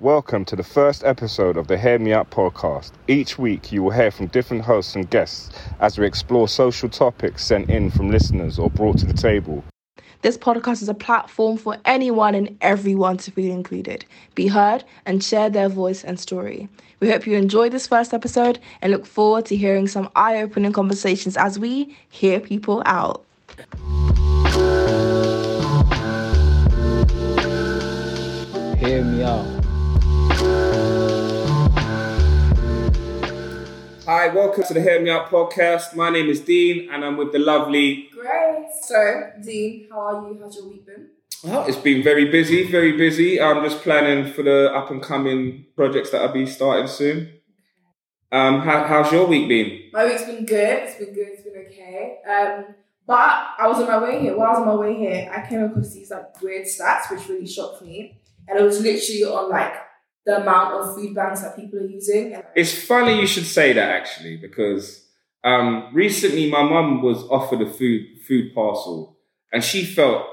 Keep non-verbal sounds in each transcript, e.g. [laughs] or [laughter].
Welcome to the first episode of the Hear Me Out podcast. Each week, you will hear from different hosts and guests as we explore social topics sent in from listeners or brought to the table. This podcast is a platform for anyone and everyone to feel included, be heard, and share their voice and story. We hope you enjoy this first episode and look forward to hearing some eye opening conversations as we hear people out. Hear me out. Hi, welcome to the Hear Me Out podcast. My name is Dean and I'm with the lovely. Grace. So, Dean, how are you? How's your week been? Well, it's been very busy, very busy. I'm just planning for the up and coming projects that I'll be starting soon. Um, how, how's your week been? My week's been good. It's been good. It's been okay. Um, but I was on my way here. While I was on my way here, I came across these like weird stats, which really shocked me. And it was literally on like the amount of food banks that people are using. It's funny you should say that actually, because um, recently my mum was offered a food food parcel, and she felt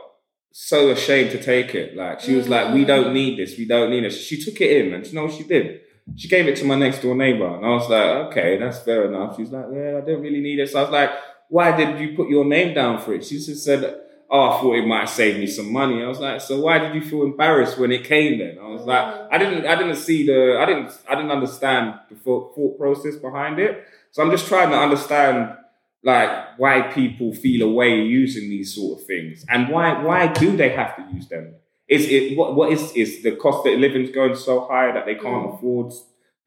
so ashamed to take it. Like she was like, "We don't need this. We don't need this." She took it in, and you know what she did? She gave it to my next door neighbor, and I was like, "Okay, that's fair enough." She's like, "Yeah, I don't really need it." So I was like, "Why did you put your name down for it?" She just said. Oh, I thought it might save me some money. I was like, so why did you feel embarrassed when it came then? I was like, I didn't, I didn't see the, I didn't, I didn't understand the thought, thought process behind it. So I'm just trying to understand like why people feel away using these sort of things and why why do they have to use them? Is it what what is is the cost of living's going so high that they can't Mm. afford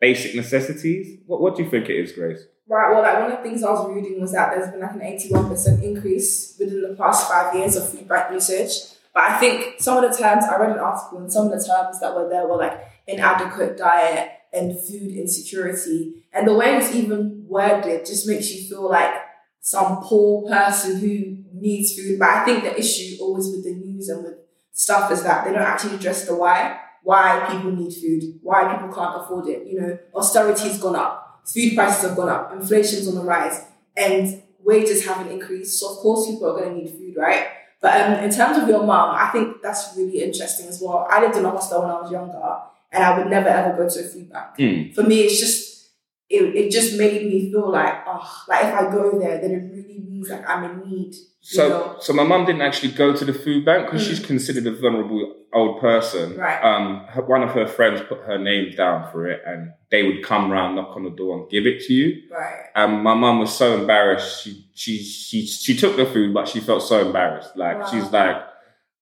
basic necessities? What what do you think it is, Grace? Right, well, like one of the things I was reading was that there's been like an 81% increase within the past five years of food bank usage. But I think some of the terms, I read an article, and some of the terms that were there were like inadequate diet and food insecurity. And the way it's even worded just makes you feel like some poor person who needs food. But I think the issue always with the news and with stuff is that they don't actually address the why. Why people need food, why people can't afford it. You know, austerity's gone up, food prices have gone up, inflation's on the rise, and wages haven't increased. So of course people are going to need food, right? But um, in terms of your mum, I think that's really interesting as well. I lived in a hostel when I was younger, and I would never ever go to a food bank. Hmm. For me, it's just it, it just made me feel like oh, like if I go there, then it really means like I'm in need. So know? so my mum didn't actually go to the food bank because Mm. she's considered a vulnerable old person. Right. Um, her, one of her friends put her name down for it, and they would come round, knock on the door, and give it to you. right. And my mum was so embarrassed. She she she she took the food, but she felt so embarrassed. Like Wow. she's like,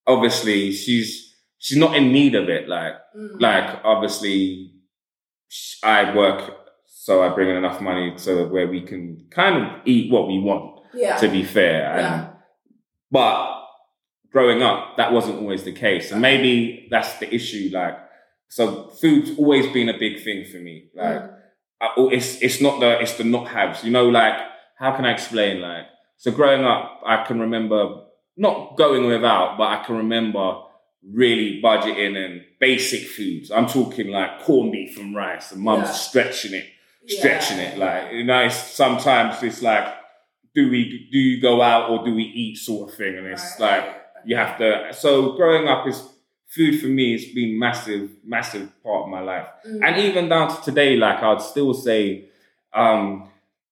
obviously she's she's not in need of it. Like Mm. like obviously I work, so I bring in enough money so where we can kind of eat what we want. yeah. To be fair, and Yeah. but growing up, that wasn't always the case, and maybe that's the issue. Like so, food's always been a big thing for me. Like. Mm. I, oh, it's it's not the it's the not haves. You know, like how can I explain? Like so, growing up, I can remember not going without, but I can remember really budgeting and basic foods. I'm talking like corned beef and rice, and mum's Yeah. stretching it, Yeah. stretching it. Like you know, it's, sometimes it's like, do we do you go out or do we eat sort of thing, and it's Right. like you have to. So growing up is food for me. It's been massive, massive part of my life Mm. and even down to today, like I'd still say, um,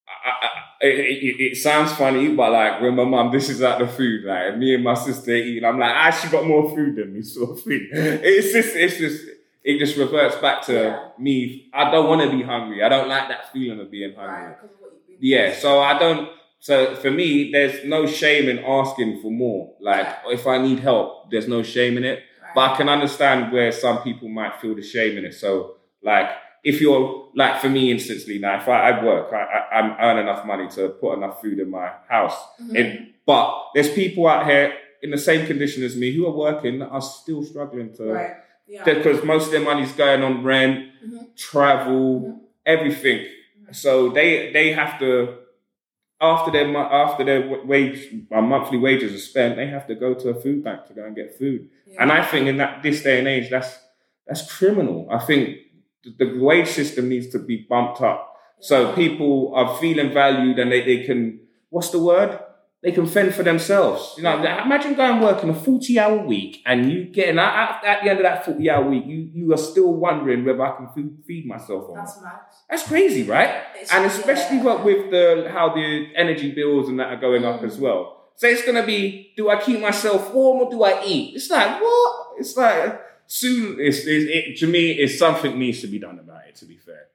I, I, it, it, it sounds funny, but like when my mum this is like the food, like me and my sister eating, I'm like, I actually got more food than me, sort of thing. [laughs] It's just, it's just, it just reverts back to Yeah. me. I don't want to be hungry. I don't like that feeling of being hungry. Right, 'cause of what you've been Yeah, so I don't. So for me, there's no shame in asking for more. Like if I need help, there's no shame in it. Right. But I can understand where some people might feel the shame in it. So, like, if you're like for me, instantly now, if I, I work, I, I, I'm earn enough money to put enough food in my house. Mhm. It, but there's people out here in the same condition as me who are working that are still struggling to right. Yeah. because most of their money's going on rent, Mhm. travel, Mhm. everything. So they they have to after their after their wa- wage uh, monthly wages are spent, they have to go to a food bank to go and get food. Yeah. And I think in that this day and age, that's that's criminal. I think the, the wage system needs to be bumped up so people are feeling valued and they, they can what's the word they can fend for themselves. You know, imagine going working a 40 hour week and you getting at, at the end of that 40 hour week, you, you are still wondering whether I can feed, feed myself or not. That's mad. That's crazy, right? It's- and especially yeah. what with the how the energy bills and that are going up as well. So it's gonna be: do I keep myself warm or do I eat? It's like what? It's like soon. It's, it's it, to me. It's something needs to be done about it. To be fair,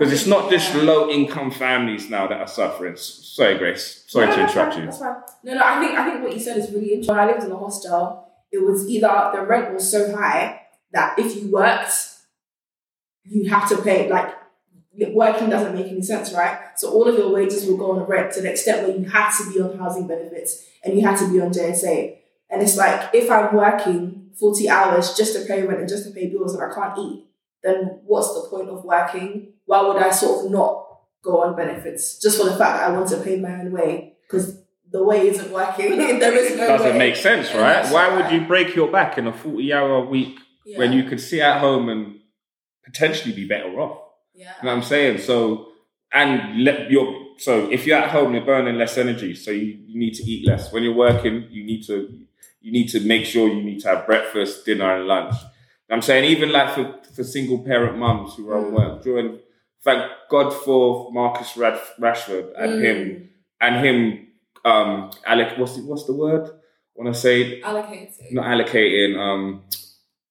because it's not just low income families now that are suffering. Sorry, Grace. Sorry No, to no, interrupt you. That's fine. No, no, I think I think what you said is really interesting. When I lived in a hostel, it was either the rent was so high that if you worked, you have to pay like working doesn't make any sense, right? So all of your wages will go on rent to the extent where you had to be on housing benefits and you had to be on JSA. And it's like if I'm working 40 hours just to pay rent and just to pay bills and I can't eat, then what's the point of working? Why would I sort of not go on benefits just for the fact that I want to pay my own way? Because the way isn't working. [laughs] there is no Doesn't way. make sense, right? Why would you break your back in a forty-hour week Yeah. when you could sit at home and potentially be better off? yeah. You know what I'm saying? So, and let your so if you're at home, you're burning less energy, so you, you need to eat less. When you're working, you need to you need to make sure you need to have breakfast, dinner, and lunch. I'm saying even like for, for single parent mums who are on Mm. work, during thank God for Marcus Rad, Rashford and Mm. him and him um alloc what's the, what's the word? When I say Allocating. not allocating, um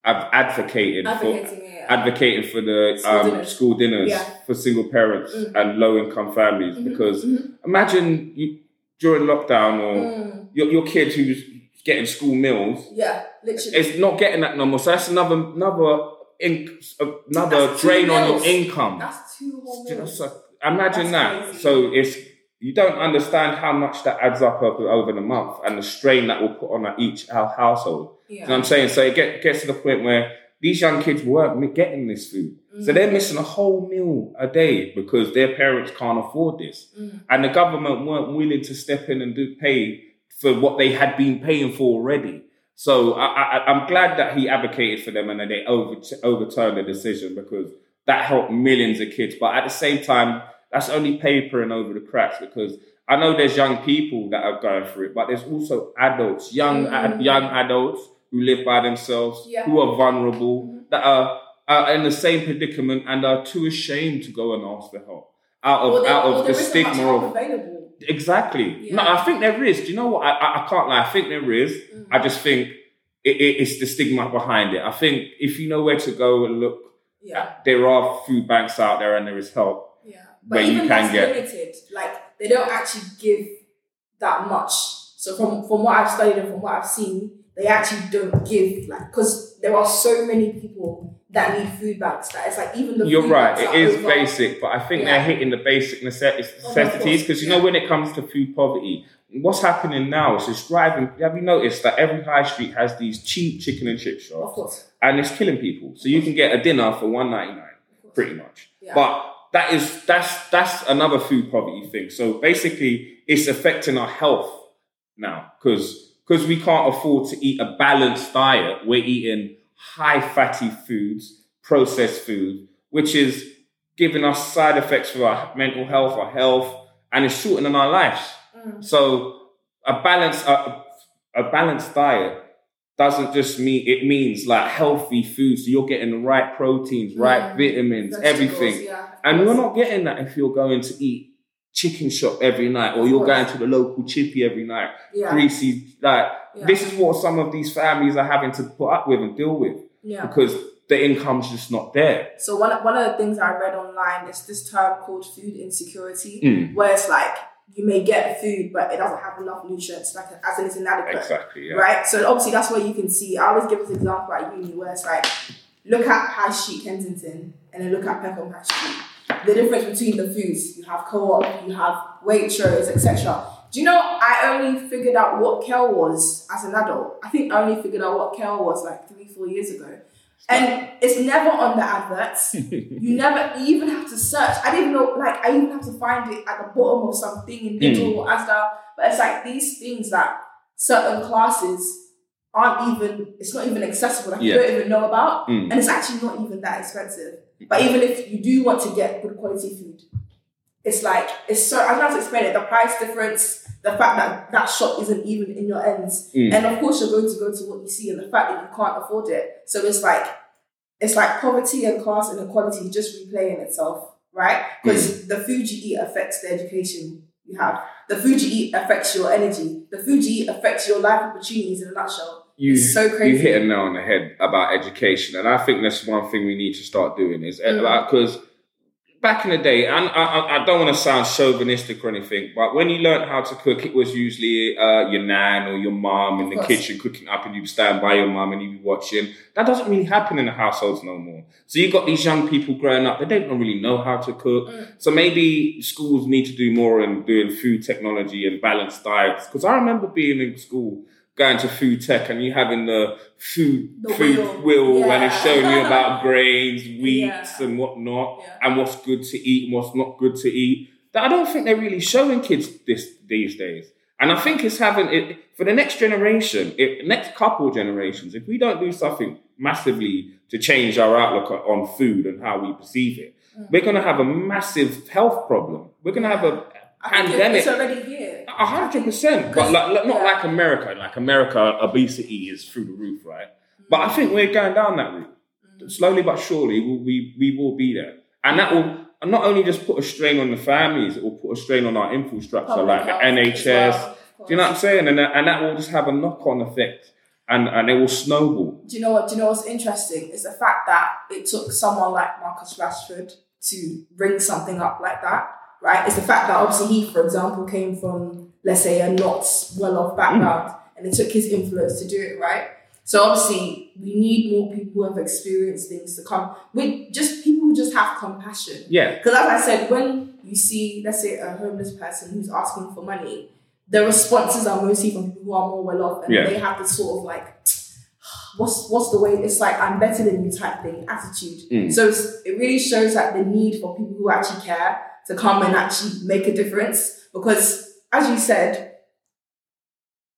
I've advocated for Advocating it. advocating for the School um, dinners. school dinners Yeah. for single parents Mm. and low income families Mhm, because mhm. imagine you during lockdown or Mm. your, your kid who's getting school meals Yeah, literally. is not getting that no more. So that's another another in, another That's drain on your income. That's two whole meals. imagine That's that. crazy. So it's you don't understand how much that adds up over, over the month and the strain that will put on each hou- household. Yeah. You know what I'm saying? So it get, gets to the point where these young kids weren't getting this food. So Mm. they're missing a whole meal a day because their parents can't afford this. Mm. And the government weren't willing to step in and do pay for what they had been paying for already. So I, I, I'm glad that he advocated for them and that they over, overturned the decision because that helped millions of kids. But at the same time, that's only papering over the cracks because I know there's young people that are going through it, but there's also adults, young ad, Mhm. young adults who live by themselves, Yeah. who are vulnerable, Mhm. that are, are in the same predicament and are too ashamed to go and ask for help out of Well, out well, of there the stigma of available. exactly. Yeah. No, I think there is. Do you know what? I, I, I can't lie. I think there is. Mm. I just think it, it, it's the stigma behind it. I think if you know where to go and look, Yeah. there are food banks out there and there is help. Yeah. where But you even can get- limited. Like they don't actually give that much. So from from what I've studied and from what I've seen, they actually don't give like because there are so many people that need food banks that it's like even the You're right. It over- basic, but I think Yeah. they're hitting the basic Oh, necessities because you yeah. know when it comes to food poverty, what's happening now is it's driving. Have you noticed that every high street has these cheap chicken and chip Of shops, course. and it's killing people. So you can get a dinner for one ninety nine, pretty much. Yeah. But that is that's that's another food poverty thing. So basically, it's affecting our health now because because we can't afford to eat a balanced diet. We're eating high fatty foods, processed food, which is giving us side effects for our mental health, our health, and it's shortening our lives. Mm. So a balanced a, a balanced diet doesn't just mean it means like healthy foods. So you're getting the right proteins, right Mm. vitamins, Vegetables, everything. Yeah, And you're not getting that if you're going to eat chicken shop every night or you're going to the local chippy every night. Yeah. Greasy like Yeah. this is what some of these families are having to put up with and deal with Yeah. because the income's just not there. So one one of the things I read online is this term called food insecurity, Mm. where it's like you may get food, but it doesn't have enough nutrients, like as in it's inadequate. Exactly. Yeah. Right? So obviously that's where you can see. I always give this example at uni where it's like, look at High Street Kensington and then look at Peckham High Street. The difference between the foods. You have co-op, you have Waitrose, etc. Do you know I only figured out what kale was as an adult? I think I only figured out what kale was like three, four years ago. And it's never on the adverts. [laughs] you never you even have to search. I didn't know, like, I even have to find it at the bottom of something in Lidl or Asda. But it's like these things that certain classes aren't even, it's not even accessible. Like, Yeah. you don't even know about. Mm. And it's actually not even that expensive. But even if you do want to get good quality food, it's like, it's so, I don't know how to explain it. The price difference, the fact that that shop isn't even in your ends, Mm. and of course you're going to go to what you see, and the fact that you can't afford it. So it's like it's like poverty and class inequality just replaying itself, right? Because the food you eat affects the education you have. The food you eat affects your energy. The food you eat affects your life opportunities in a nutshell. You, It's so crazy. you hit a nail on the head about education, and I think that's one thing we need to start doing is Mm. because back in the day, and I, I, I don't want to sound chauvinistic or anything, but when you learned how to cook, it was usually uh, your nan or your mom in the kitchen cooking up, and you'd stand by your mom and you'd be watching. That doesn't really happen in the households no more. So you've got these young people growing up; they don't really know how to cook. Mm. So maybe schools need to do more in doing food technology and balanced diets. Because I remember being in school, going to food tech, and you having the food The food wheel. wheel, and it's showing you about [laughs] grains, wheats, Yeah. and whatnot, Yeah. and what's good to eat and what's not good to eat. That I don't think they're really showing kids this these days. And I think it's having it for the next generation, if next couple generations, if we don't do something massively to change our outlook on food and how we perceive it, Mm. we're gonna have a massive health problem. We're gonna have a pandemic. it's already here. A hundred percent, but like, not yeah. like America. Like America, obesity is through the roof, right? But I think we're going down that route. Mm. Slowly but surely, we, we we will be there, and that will not only just put a strain on the families, it will put a strain on our infrastructure, Public like the NHS. well, Do you know what I'm saying? And that, and that will just have a knock on effect, and and it will snowball. Do you know what? Do you know what's interesting? Is the fact that it took someone like Marcus Rashford to bring something up like that, right? It's the fact that obviously he, for example, came from let's say a not well-off background, and it took his influence to do it, right? So obviously, we need more people who have experienced things to come. We just people who just have compassion. Yeah, Because as I said, when you see, let's say, a homeless person who's asking for money, the responses are mostly from people who are more well off, and Yeah. they have this sort of like, what's what's the way? It's like I'm better than you type thing attitude. Mm. So it's, it really shows that the need for people who actually care to come and actually make a difference. Because as you said.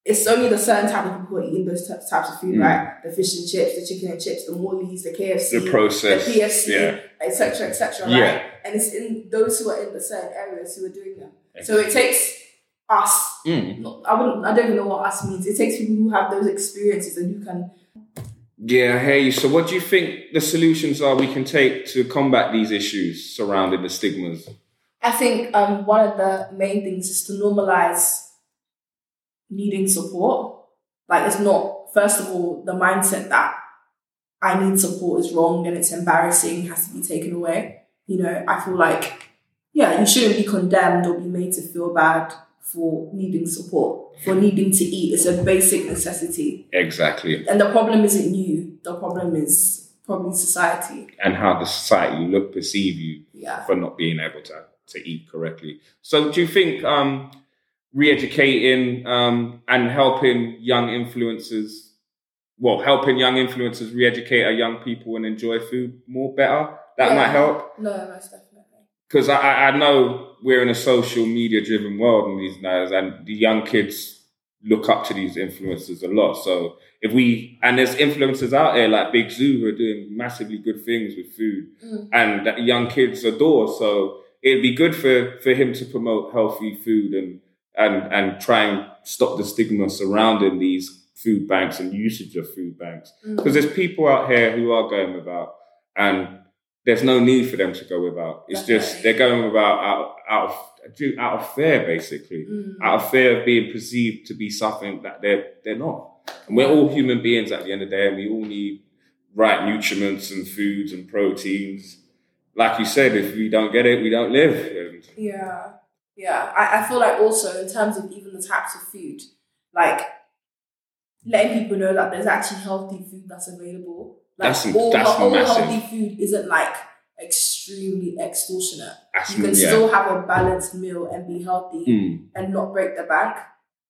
It's only the certain type of people eating those ty- types of food, Mm. right? The fish and chips, the chicken and chips, the Morley's, the KFC, the process. the PFC, Yeah, etc., etc. Yeah. And it's in those who are in the certain areas who are doing them. So it takes us. Mm. I wouldn't. I don't even know what us means. It takes people who have those experiences and who can. Yeah, I hear you. So, what do you think the solutions are we can take to combat these issues surrounding the stigmas? I think um, one of the main things is to normalize needing support. Like it's not. First of all, the mindset that I need support is wrong and it's embarrassing has to be taken away. You know, I feel like yeah, you shouldn't be condemned or be made to feel bad for needing support, for needing to eat. It's a basic necessity. Exactly. And the problem isn't you. The problem is probably society. And how the society look, perceive you Yeah. for not being able to, to eat correctly. So, do you think um, re-educating um, and helping young influencers, well, helping young influencers re-educate our young people and enjoy food more better, that Yeah. might help? No, most definitely. Because I, I know we're in a social media driven world in these days, and the young kids look up to these influencers a lot. So if we and there's influencers out there like Big Zuu who are doing massively good things with food, Mm. and that young kids adore. So it'd be good for for him to promote healthy food and and and try and stop the stigma surrounding these food banks and usage of food banks. Mm. Because there's people out here who are going without, and there's no need for them to go without. It's just they're going without out out of out of fear, basically, Mm. out of fear of being perceived to be something that they're they're not. And we're all human beings at the end of the day, and we all need right nutriments and foods and proteins. Like you said, if we don't get it, we don't live. And Yeah, yeah. I, I feel like also in terms of even the types of food, like letting people know that there's actually healthy food that's available. Like That's- all, that's all massive. healthy food isn't like extremely extortionate. that's, You can yeah, still have a balanced meal and be healthy Mm. and not break the bank.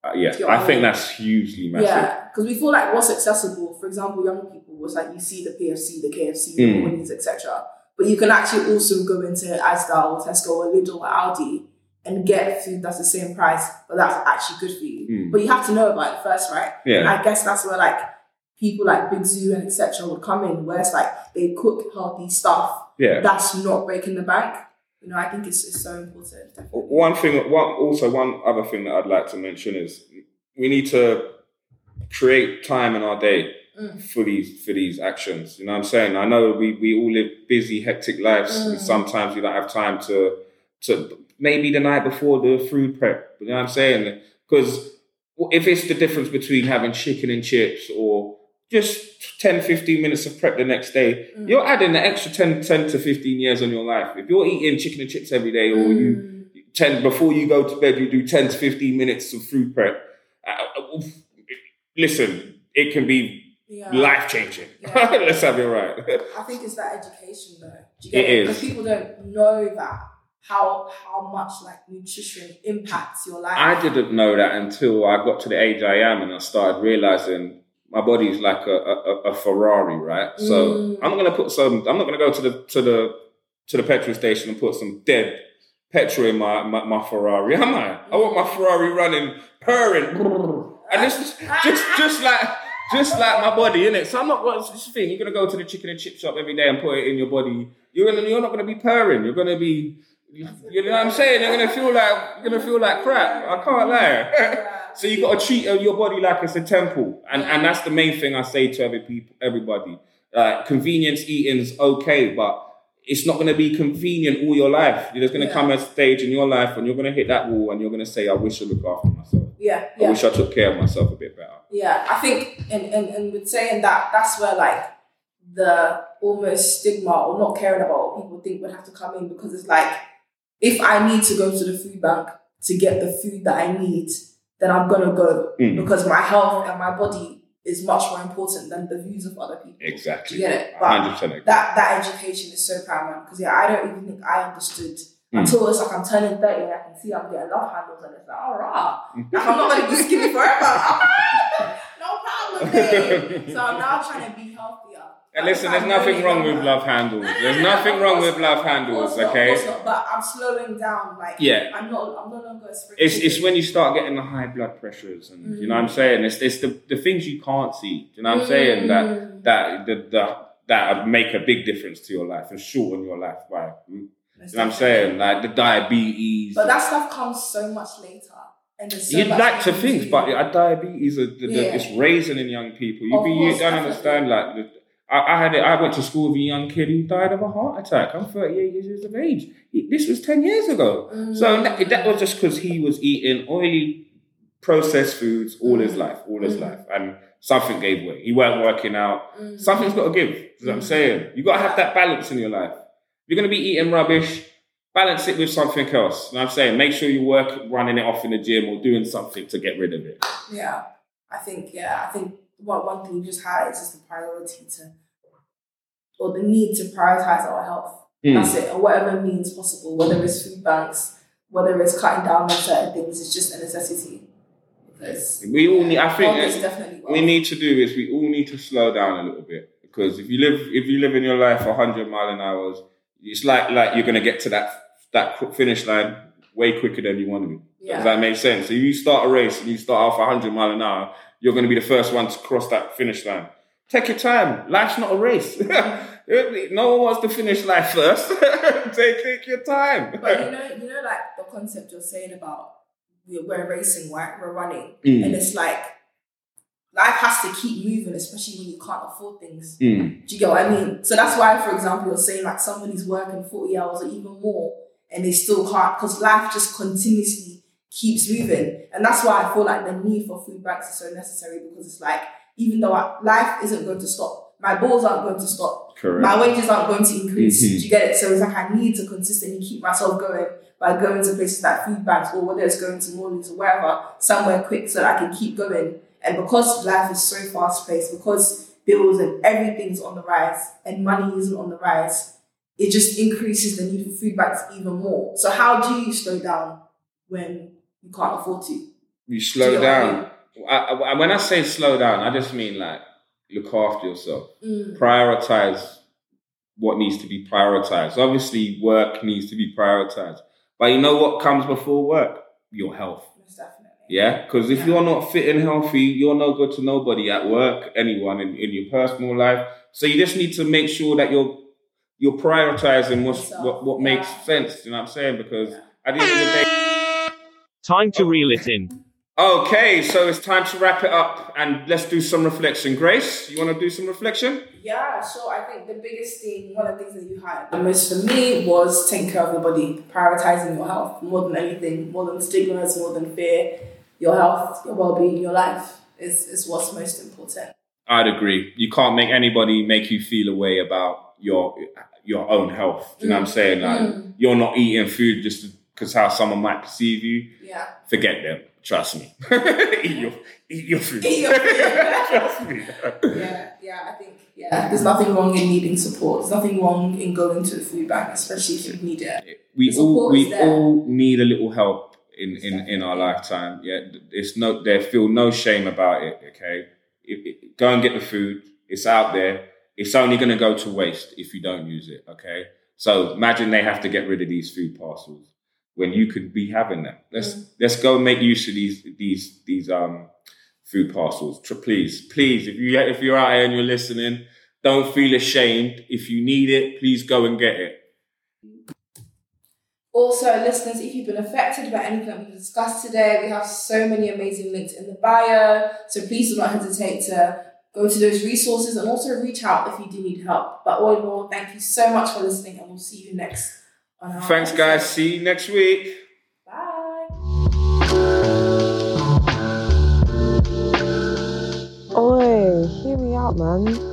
Uh, yeah. Do you know what I think that's hugely massive. Yeah, because we feel like what's accessible. For example, young people was like you see the PFC, the KFC, Mm. the Wendy's, etc. But you can actually also go into Asda or Tesco or Lidl or Aldi and get food that's the same price, but that's actually good for you. Mm. But you have to know about it first, right? And Yeah, I guess that's where like people like Big Zuu and etc. would come in, where it's like they cook healthy stuff yeah. that's not breaking the bank. you know, I think it's, it's so important. definitely. One thing, one also one other thing that I'd like to mention is we need to create time in our day Mm. for these for these actions. You know what I'm saying? I know we, we all live busy, hectic lives, and Mm. sometimes we don't have time to to maybe the night before the food prep. You know what I'm saying? Because if it's the difference between having chicken and chips or just 10, 15 minutes of prep the next day, Mm. you're adding an extra 10, 10 to 15 years on your life. If you're eating chicken and chips every day or you Mm. 10 before you go to bed you do 10 to 15 minutes of food prep uh, listen it can be yeah. life changing Yeah. [laughs] let's have it right I think it's that education though. Do you get It it? is. Because people don't know that how how much like nutrition impacts your life. i didn't know that until i got to the age i am and i started realizing my body's like a, a, a ferrari right so Mm. i'm not gonna put some i'm not gonna go to the to the to the petrol station and put some dead petrol in my, my, my ferrari am i i want my ferrari running purring and this is just just like just like my body, innit? So I'm not what's this thing, you're gonna go to the chicken and chip shop every day and put it in your body. You're gonna you're not gonna be purring, you're gonna be you know what I'm saying? You're gonna feel like you're gonna feel like crap. I can't lie. [laughs] So you gotta treat your body like it's a temple. And and that's the main thing I say to every people everybody. Uh, convenience eating's okay, but it's not gonna be convenient all your life. There's gonna Yeah. come a stage in your life when you're gonna hit that wall and you're gonna say, I wish I looked after myself. Yeah, I wish I took care of myself a bit better. Yeah, I think, and, and, and with saying that, that's where like the almost stigma or not caring about what people think would have to come in because it's like, if I need to go to the food bank to get the food that I need, then I'm gonna go Mm. because my health and my body is much more important than the views of other people. Exactly. You get it? But 100% agree. that that education is so paramount because yeah, I don't even think I understood Mm. until it's like I'm turning thirty and I can see I'm getting love handles and it's like, all right, [laughs] Mm. like I'm not gonna be skinny forever. No problem, babe. [laughs] So I'm now trying to be healthier. And listen, there's nothing going wrong with love handles. There's nothing wrong with love handles, not, okay? not, But I'm slowing down. Like Yeah. I'm not. I'm no longer. It's it's when you start getting the high blood pressures and you know Mm. what I'm saying? It's it's the, the things you can't see. Do you know what I'm saying? That Mm. that the, the that make a big difference to your life and shorten your life by you know what I'm saying? Like the diabetes. But that stuff comes so much later. And so You'd like to think, but a diabetes, a, the, the, Yeah. it's raising in young people. You Of be, you don't understand. Like, the, I, I had it. I went to school with a young kid who died of a heart attack. I'm 38 years of age. He- This was 10 years ago. So Mm. that, that was just because he was eating oily, processed foods all his Mm. life, all his Mm. life, and something gave way. He weren't working out. Mm. Something's got to give. Is what I'm Mm. saying. You got to have that balance in your life. You're going to be eating rubbish, balance it with something else. What I'm saying? Make sure you work running it off in the gym or doing something to get rid of it. Yeah, I think yeah, I think one one thing you just had is just the priority to, or the need to prioritize our health. Mm. That's it, or whatever means possible. Whether it's food banks, whether it's cutting down on certain things, it's just a necessity. Because We all need. I think health is that definitely we need to do is we all need to slow down a little bit because if you live if you live in your life 100 mile an hour, it's like like you're gonna get to that that finish line way quicker than you want to. Does that make sense? So if you start a race and you start off 100 mile an hour, you're going to be the first one to cross that finish line. Take your time. Life's not a race. [laughs] no one wants to finish life first. [laughs] take, take your time. but you know, you know, like the concept you're saying about we're, we're racing, right? We're running, Mm. and it's like life has to keep moving, especially when you can't afford things. Mm. Do you get what I mean? So that's why, for example, you're saying like somebody's working 40 hours or even more and they still can't because life just continuously keeps moving. And that's why I feel like the need for food banks is so necessary because it's like, even though I, life isn't going to stop, my bills aren't going to stop, Correct. my wages aren't going to increase. Mhm. Do you get it? So it's like I need to consistently keep myself going by going to places like food banks or whether it's going to Morley's or wherever, somewhere quick so that I can keep going. And because life is so fast paced, because bills and everything's on the rise and money isn't on the rise, it just increases the need for food banks even more. So how do you slow down when you can't afford to? you Do slow you get what I down. I, I, when I say slow down, I just mean like look after yourself. Mm. prioritize what needs to be prioritized. Obviously, work needs to be prioritized. But you know what comes before work? Your health. Most definitely. Yeah? Because if Yeah. you're not fit and healthy, you're no good to nobody at work, anyone in, in your personal life. So you just need to make sure that you're you're prioritizing what's, Yourself, what what yeah. makes sense. You know what I'm saying? Because at the end of the day. Time to reel it in. Okay, so it's time to wrap it up and let's do some reflection. Grace, you want to do some reflection? Yeah, so I think the biggest thing, one of the things that you had the most for me was taking care of your body, prioritizing your health more than anything, more than stigmas, more than fear. Your health, your well being, your life is, is what's most important. I'd agree. You can't make anybody make you feel a way about your your own health. Do you know what I'm saying? Like Mm. you're not eating food just because how someone might perceive you. Yeah. Forget them. Trust me. [laughs] eat your eat your food. Eat your food. [laughs] Trust me. [laughs] Yeah, yeah, I think, yeah, there's nothing wrong in needing support. There's nothing wrong in going to the food bank, especially if you need it. we all we all need a little help in, in, in our lifetime. Yeah, it's no there feel no shame about it. Okay, It- it- go and get the food. It's out there. It's only going to go to waste if you don't use it. Okay, so imagine they have to get rid of these food parcels when you could be having them. Let's Mm. let's go make use of these these these um food parcels. Please, please, if you if you're out here and you're listening, don't feel ashamed. If you need it, please go and get it. Also, listeners, if you've been affected by anything that we've discussed today, we have so many amazing links in the bio. So please do not hesitate to go to those resources and also reach out if you do need help. But all in all, thank you so much for listening, and we'll see you next on our Thanks, guys. See you next week. Bye. Oi, hear me out, man.